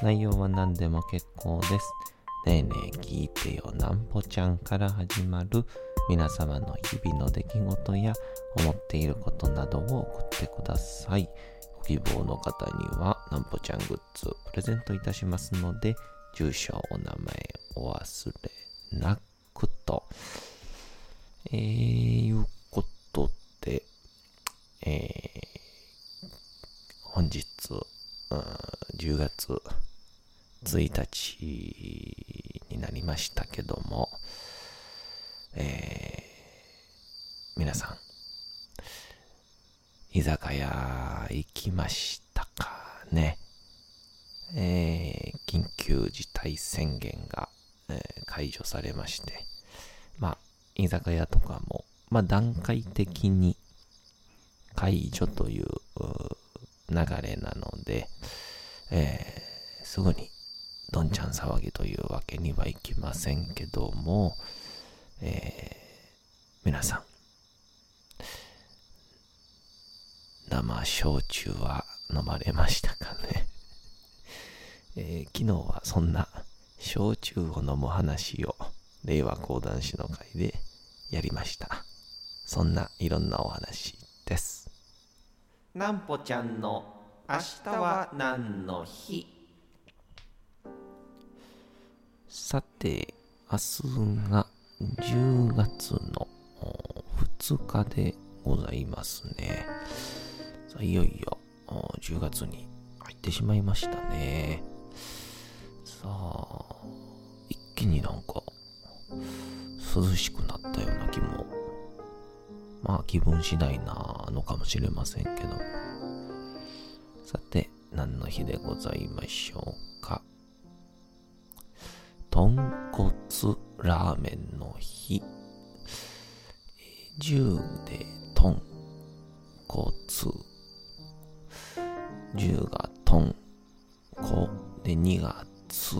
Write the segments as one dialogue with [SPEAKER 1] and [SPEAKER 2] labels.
[SPEAKER 1] 内容は何でも結構です。ねえねえ聞いてよなんぽちゃんから始まる皆様の日々の出来事や思っていることなどを送ってください。ご希望の方にはなんぽちゃんグッズプレゼントいたしますので、住所、お名前お忘れなくと。えー、いうことで、えー、本日、うん10月1日になりましたけども、えー、皆さん、居酒屋行きましたかね？えー、緊急事態宣言が、えー解除されまして、まあ、居酒屋とかも、まあ、段階的に解除という流れなので、えーすぐにどんちゃん騒ぎというわけにはいきませんけども、えー皆さん、生焼酎は飲まれましたかね、えー昨日はそんな焼酎を飲む話を令和講談師の会でやりました。そんないろんなお話です。なんぽちゃんの明日は何の日？さて、明日が10月の2日でございますね。さあいよいよ10月に入ってしまいましたね。さあ、一気になんか涼しくなったような気も、まあ気分次第なのかもしれませんけど。さて、何の日でございましょうか。豚骨ラーメンの日。10で豚骨。10が豚骨で2がつ。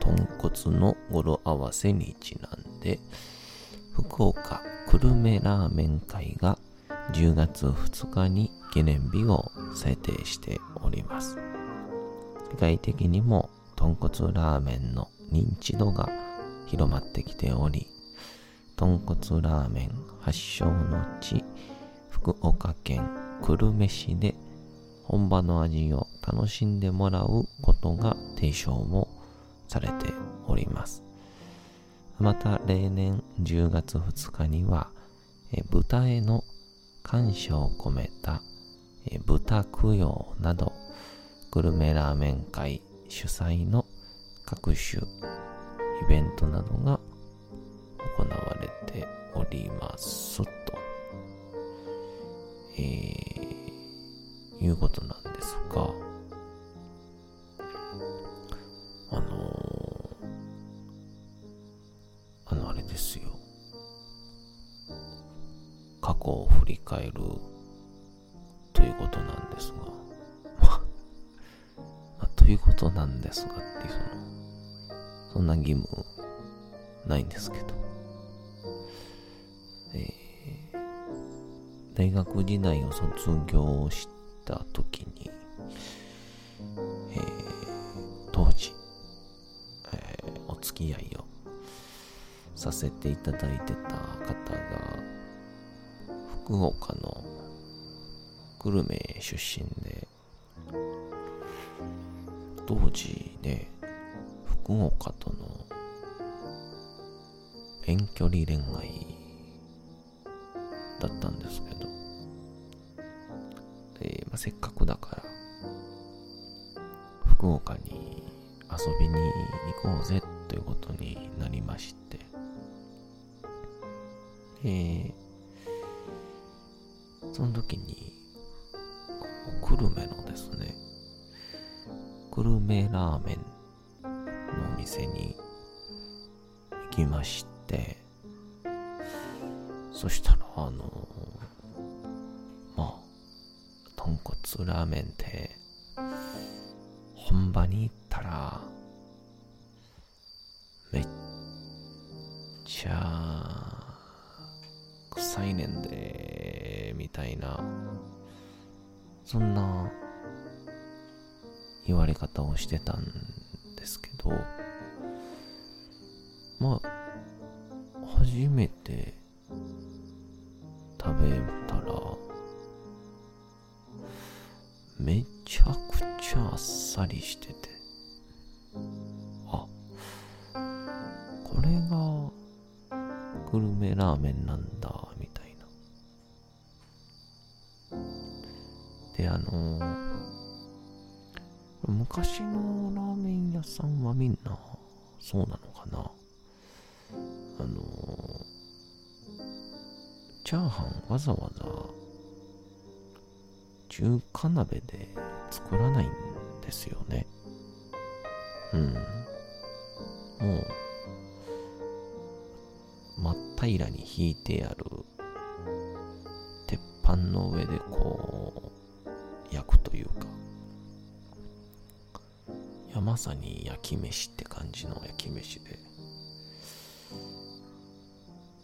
[SPEAKER 1] 豚骨の語呂合わせにちなんで、福岡久留米ラーメン会が10月2日に記念日を制定しております。世界的にも豚骨ラーメンの認知度が広まってきており、豚骨ラーメン発祥の地、福岡県久留米市で本場の味を楽しんでもらうことが提唱もされております。また例年10月2日には、え豚への感謝を込めたえ豚供養などグルメラーメン会主催の各種イベントなどが行われておりますと、えー、いうことなんですが、あのー、あのあれですよ。過去を振り返るということなんですが、ま、ということなんですがっていうその、そんな義務ないんですけど、えー、大学時代を卒業した時に、えー当時、えーお付き合いをさせていただいてた方が、福岡の久留米出身で、当時ね、福岡との遠距離恋愛だったんですけど、えー、まあ、せっかくだから福岡に遊びに行こうぜということになりまして、えー、その時に久留米のですね久留米ラーメン店に行きましてそしたらあのまあ豚骨ラーメンって本場に行ったらめっちゃ臭いねんでみたいなそんな言われ方をしてたんですけどめちゃくちゃあっさりしてて。あこれがグルメラーメンなんだみたいな。であの、昔のラーメン屋さんはみんなそうなのかな。あの、チャーハンわざわざ中華鍋で作らないんですよね。うん。もう、真っ平らに引いてある鉄板の上でこう、焼くというか、いや、まさに焼き飯って感じの焼き飯で、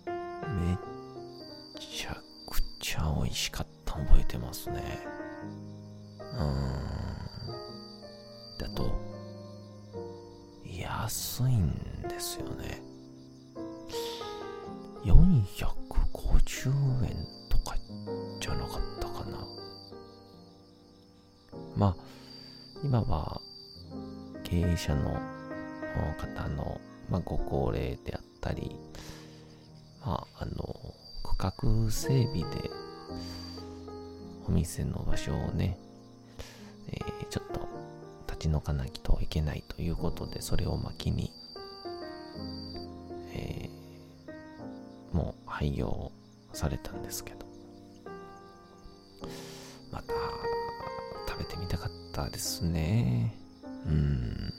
[SPEAKER 1] めっちゃくちゃ美味しかった覚えてますね。うん。だと、安いんですよね。450円とかじゃなかったかな。まあ、今は経営者の方の、まあ、ご高齢であったり、まあ、あの、区画整備でお店の場所をね、かなきといけないということで、それを巻に、えー、もう廃業されたんですけど、また食べてみたかったですね。うん。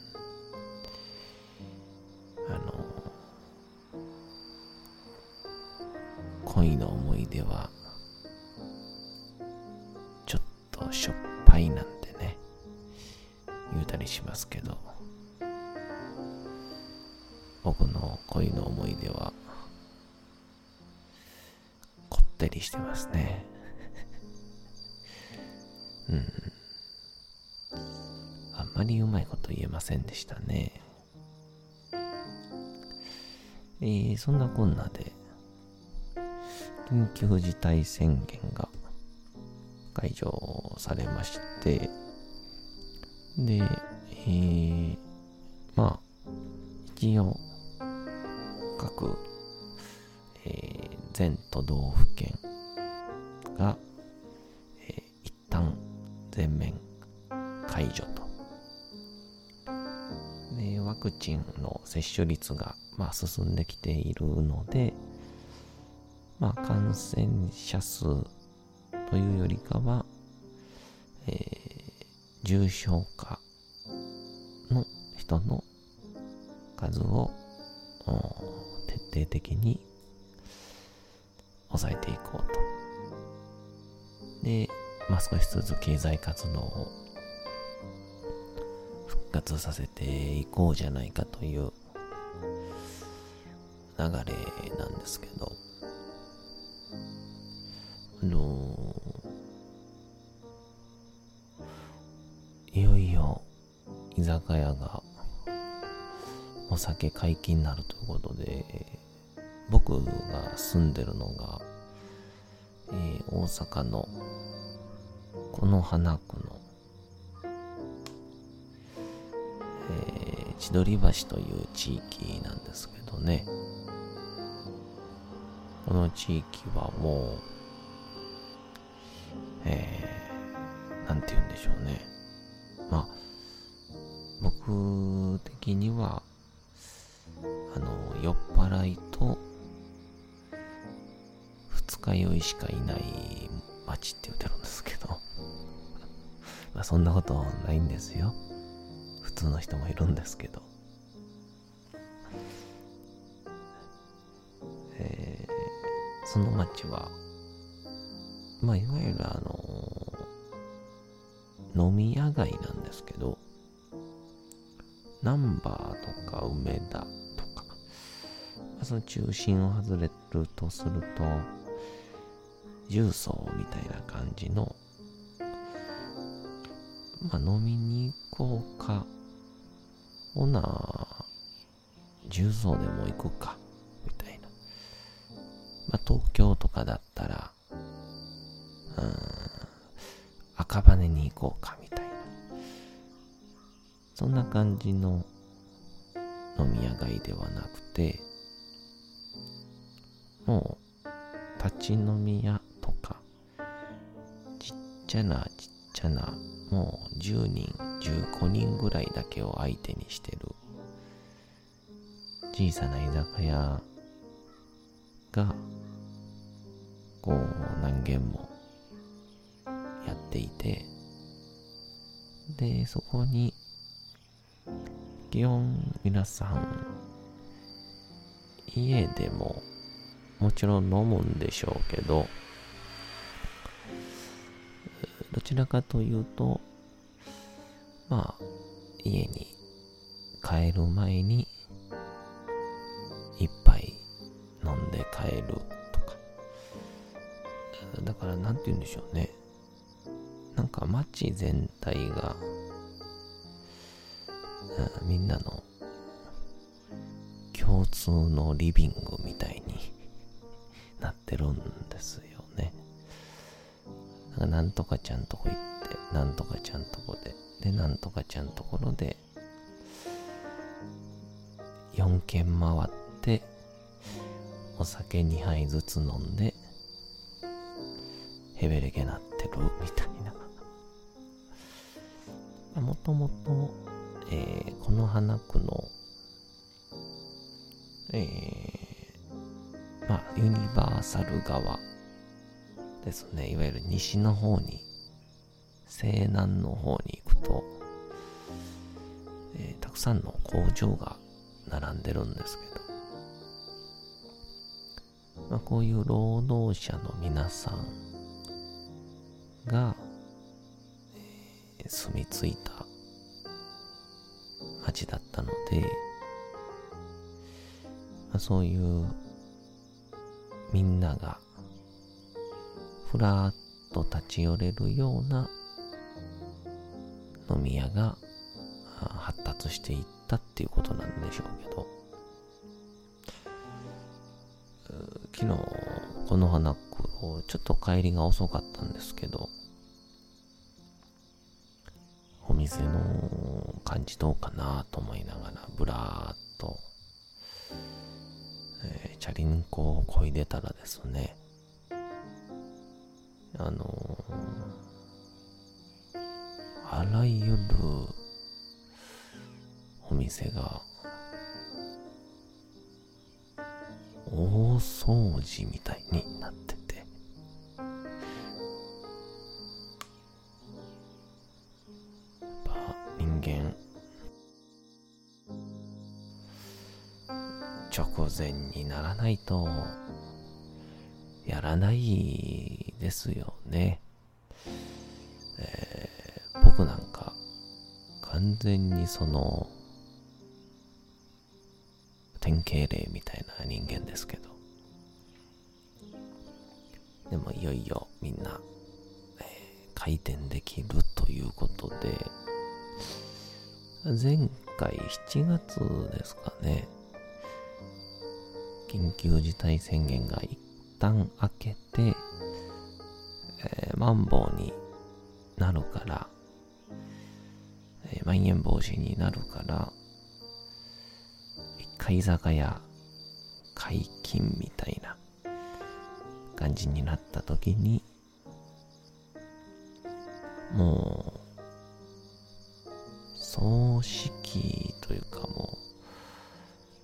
[SPEAKER 1] そんなこんなで、緊急事態宣言が解除されまして、で、えー、まあ、一応、各、えー、全都道府県が、えー、一旦全面解除と。で、ワクチンの接種率が、まあ、進んできているので、まあ、感染者数というよりかは、えー、重症化の人の数を徹底的に抑えていこうと。で、まあ、少しずつ経済活動を復活させていこうじゃないかという流れなんですけど、あのー、いよいよ居酒屋がお酒解禁になるということで、僕が住んでるのが、えー、大阪のこの花区の、えー、千鳥橋という地域なんですけどね。地域はもう、えー、なんて言うんでしょうね。まあ、僕的には、あの、酔っ払いと、二日酔いしかいない街って言ってるんですけど、まあそんなことないんですよ。普通の人もいるんですけど。えー、その町は、まあ、いわゆるあの、飲み屋街なんですけど、ナンバーとか梅田とか、その中心を外れるとすると、重曹みたいな感じの、まあ、飲みに行こうか、ほな、重曹でも行くか、まあ、東京とかだったら、うん、赤羽に行こうか、みたいな。そんな感じの飲み屋街ではなくて、もう、立ち飲み屋とか、ちっちゃなちっちゃな、もう10人、15人ぐらいだけを相手にしてる、小さな居酒屋が、こう、何軒もやっていて、で、そこに、基本皆さん、家でももちろん飲むんでしょうけど、どちらかというと、まあ、家に帰る前に一杯飲んで帰る。だから、なんて言うんでしょうね。なんか街全体が、みんなの共通のリビングみたいに なってるんですよね。なんなんとかちゃんとこ行って、なんとかちゃんとこで、で、なんとかちゃんところで、4軒回って、お酒2杯ずつ飲んで、ヘベレゲなってるみたいな。もともと、えー、この花区の、えー、まあ、ユニバーサル側ですね。いわゆる西の方に、西南の方に行くと、えー、たくさんの工場が並んでるんですけど、まあ、こういう労働者の皆さんが、え、住み着いた町だったので、まあ、そういうみんながふらっと立ち寄れるような飲み屋が発達していったっていうことなんでしょうけど、昨日、この花区ちょっと帰りが遅かったんですけど、お店の感じどうかなと思いながら、ぶらーっと、えー、チャリンコをこいでたらですね、あのー、あらゆるお店が、大掃除み人間、直前にならないと、やらないですよね。えー、僕なんか、完全にその、典型例みたいな人間ですけど。でもいよいよみんな、えー、開店できるということで、前回7月ですかね、緊急事態宣言が一旦開けて、えー、マンボウになるから、えー、まん延防止になるから、貝坂屋解禁みたいな感じになった時に、もう、葬式というかも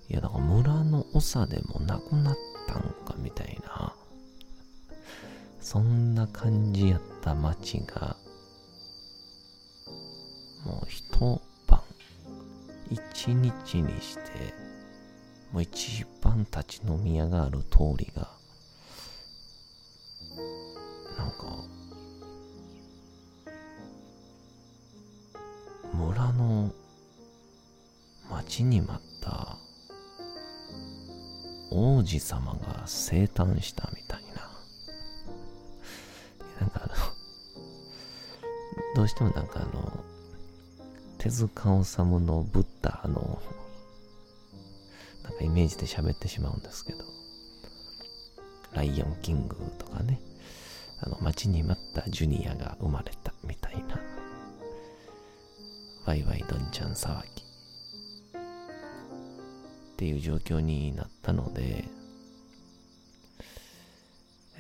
[SPEAKER 1] う、いやだから村の長でもなくなったんかみたいな、そんな感じやった街が、もう一晩、一日にして、もう一番立ち飲み屋がある通りが、王子様が生誕したみたいな。なんかあの、どうしてもなんかあの、手塚治虫のブッダの、なんかイメージで喋ってしまうんですけど、ライオンキングとかね、あの、待ちに待ったジュニアが生まれたみたいな、ワイワイどんちゃん騒ぎっていう状況になったので、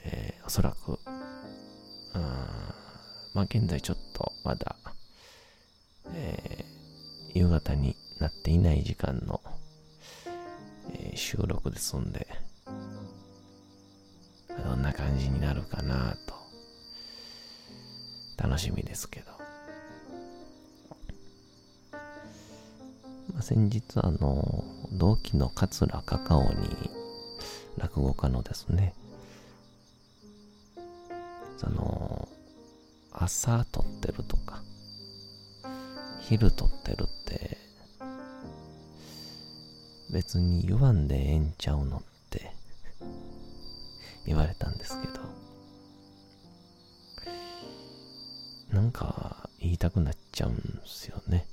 [SPEAKER 1] えー、おそらく、まあ現在ちょっとまだ、えー、夕方になっていない時間の、えー、収録ですんで、どんな感じになるかなと、楽しみですけど。先日あの、同期の桂カカオに、落語家のですね、その、朝撮ってるとか、昼撮ってるって、別に言わんでええんちゃうのって言われたんですけど、なんか言いたくなっちゃうんですよね。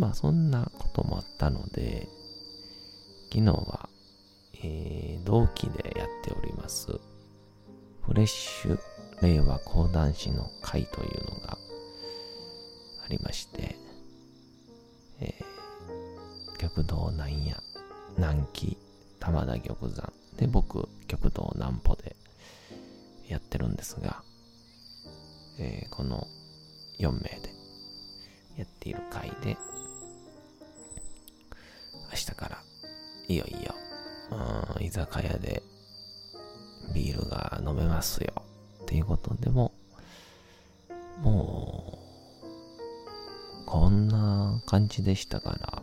[SPEAKER 1] まあそんなこともあったので、昨日は、えー、同期でやっております、フレッシュ令和講談師の会というのがありまして、えー、極道なんや、南紀、玉田玉山。で僕、極道南歩でやってるんですが、えー、この4名でやっている会で、明日から。いよいよ、うん、居酒屋でビールが飲めますよ。っていうことでも、もう、こんな感じでしたから、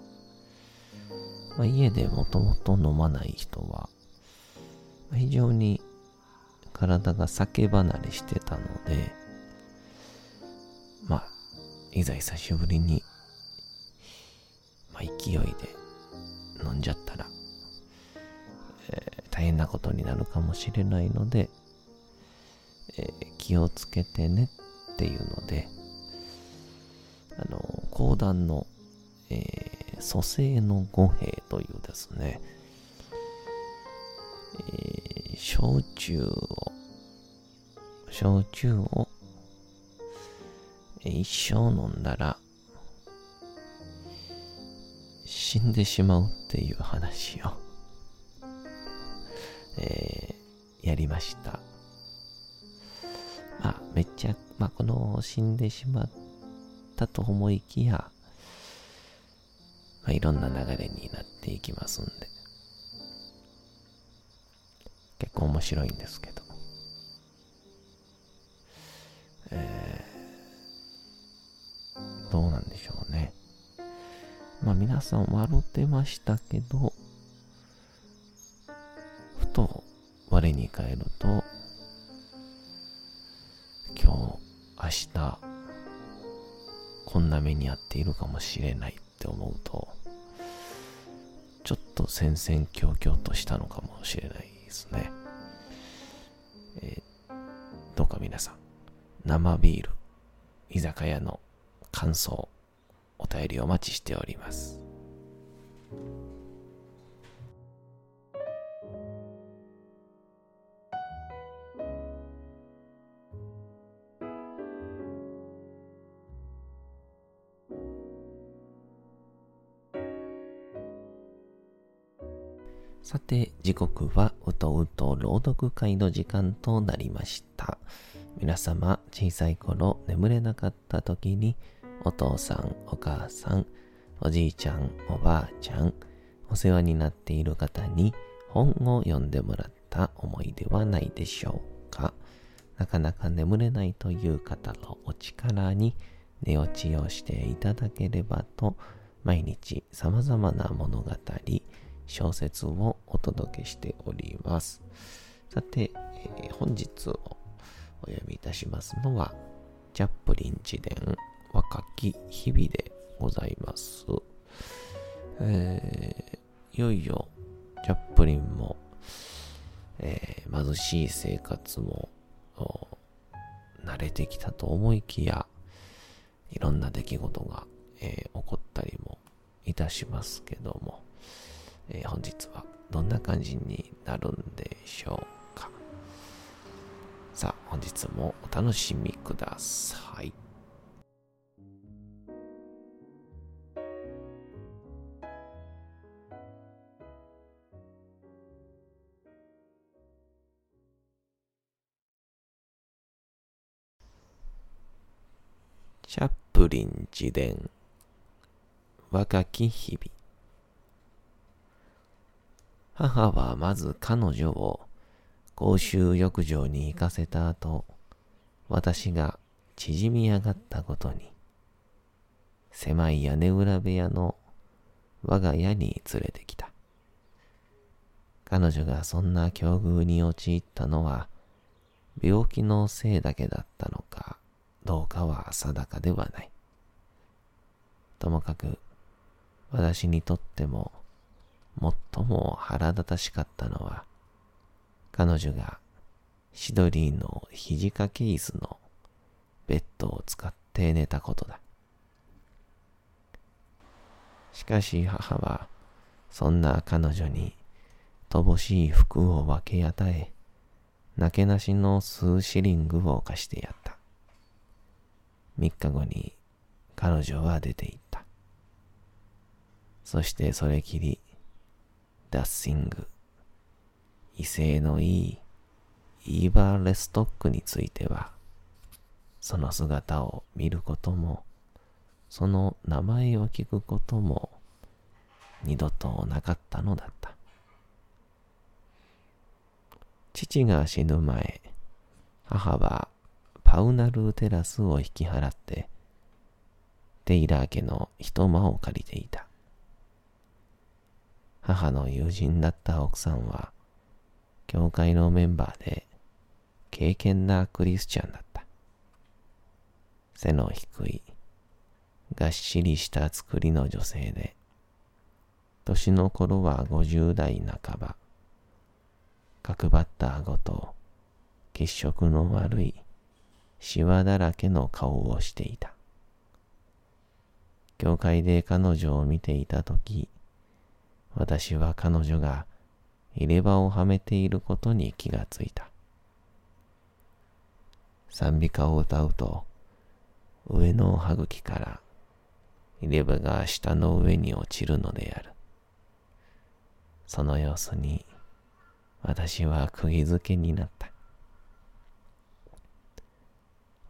[SPEAKER 1] まあ、家でもともと飲まない人は、非常に体が酒離れしてたので、まあ、いざ久しぶりに、まあ、勢いで飲んじゃったら、えー、大変なことになるかもしれないので、えー、気をつけてねっていうので、あの、講談の、えー、蘇生の五兵というですね、えー、焼酎を、焼酎を、え、一生飲んだら、死んでしまうっていう話を、えー、やりました。まあ、めっちゃ、まあ、この死んでしまったと思いきや、まあ、いろんな流れになっていきますんで、結構面白いんですけど。えー、どうなんでしょうね。まあ皆さん笑ってましたけど、ふと我に返ると、今日、明日、こんな目に遭っているかもしれないって思うと、ちょっと戦々恐々としたのかもしれないですね。えー、どうか皆さん、生ビール、居酒屋の感想、お便りお待ちしております。さて、時刻はうとうと朗読会の時間となりました。皆様、小さい頃眠れなかった時に、お父さん、お母さん、おじいちゃん、おばあちゃん、お世話になっている方に本を読んでもらった思い出はないでしょうか？なかなか眠れないという方のお力に寝落ちをしていただければと、毎日様々な物語、小説をお届けしております。さて、えー、本日をお読みいたしますのは、チャップリン自伝若き日々でございます。えー、いよいよチャップリンも、えー、貧しい生活も慣れてきたと思いきや、いろんな出来事が、えー、起こったりもいたしますけども、えー、本日はどんな感じになるんでしょうか。さあ、本日もお楽しみください。チャップリン自伝。若き日々。母はまず彼女を公衆浴場に行かせた後、私が縮み上がったことに、狭い屋根裏部屋の我が家に連れてきた。彼女がそんな境遇に陥ったのは、病気のせいだけだったのか、どうかは定かではない。ともかく、私にとっても、最も腹立たしかったのは、彼女がシドリーの肘掛け椅子のベッドを使って寝たことだ。しかし母は、そんな彼女に乏しい服を分け与え、なけなしの数シリングを貸してやった。三日後に彼女は出て行った。そしてそれきりダッシング、威勢のいいイーバーレストックについては、その姿を見ることも、その名前を聞くことも、二度となかったのだった。父が死ぬ前、母はパウナルーテラスを引き払って、テイラー家の一間を借りていた。母の友人だった奥さんは、教会のメンバーで、敬虔なクリスチャンだった。背の低い、がっしりした作りの女性で、年の頃は50代半ば、角張った顎と血色の悪いシワだらけの顔をしていた。教会で彼女を見ていたとき、私は彼女が入れ歯をはめていることに気がついた。賛美歌を歌うと、上の歯茎から入れ歯が下の上に落ちるのである。その様子に私は釘付けになった。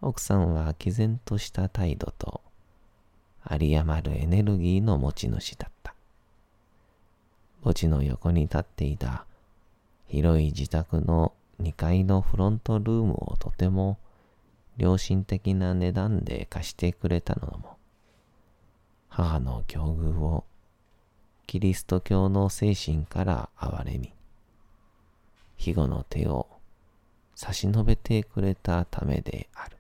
[SPEAKER 1] 奥さんは毅然とした態度と有り余るエネルギーの持ち主だった。墓地の横に立っていた広い自宅の2階のフロントルームをとても良心的な値段で貸してくれたのも、母の境遇をキリスト教の精神から憐れみ、庇護の手を差し伸べてくれたためである。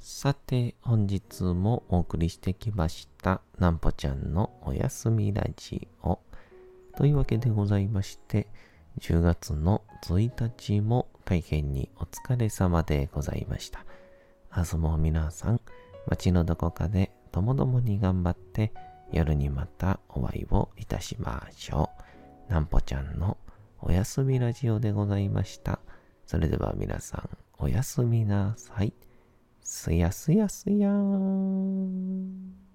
[SPEAKER 1] さて、本日もお送りしてきました、なんぽちゃんのおやすみラジオ。というわけでございまして、10月の1日も大変にお疲れ様でございました。明日も皆さん、街のどこかでともどもに頑張って、夜にまたお会いをいたしましょう。なんぽちゃんのおやすみラジオでございました。それでは皆さん、おやすみなさい。すやすやすやーん。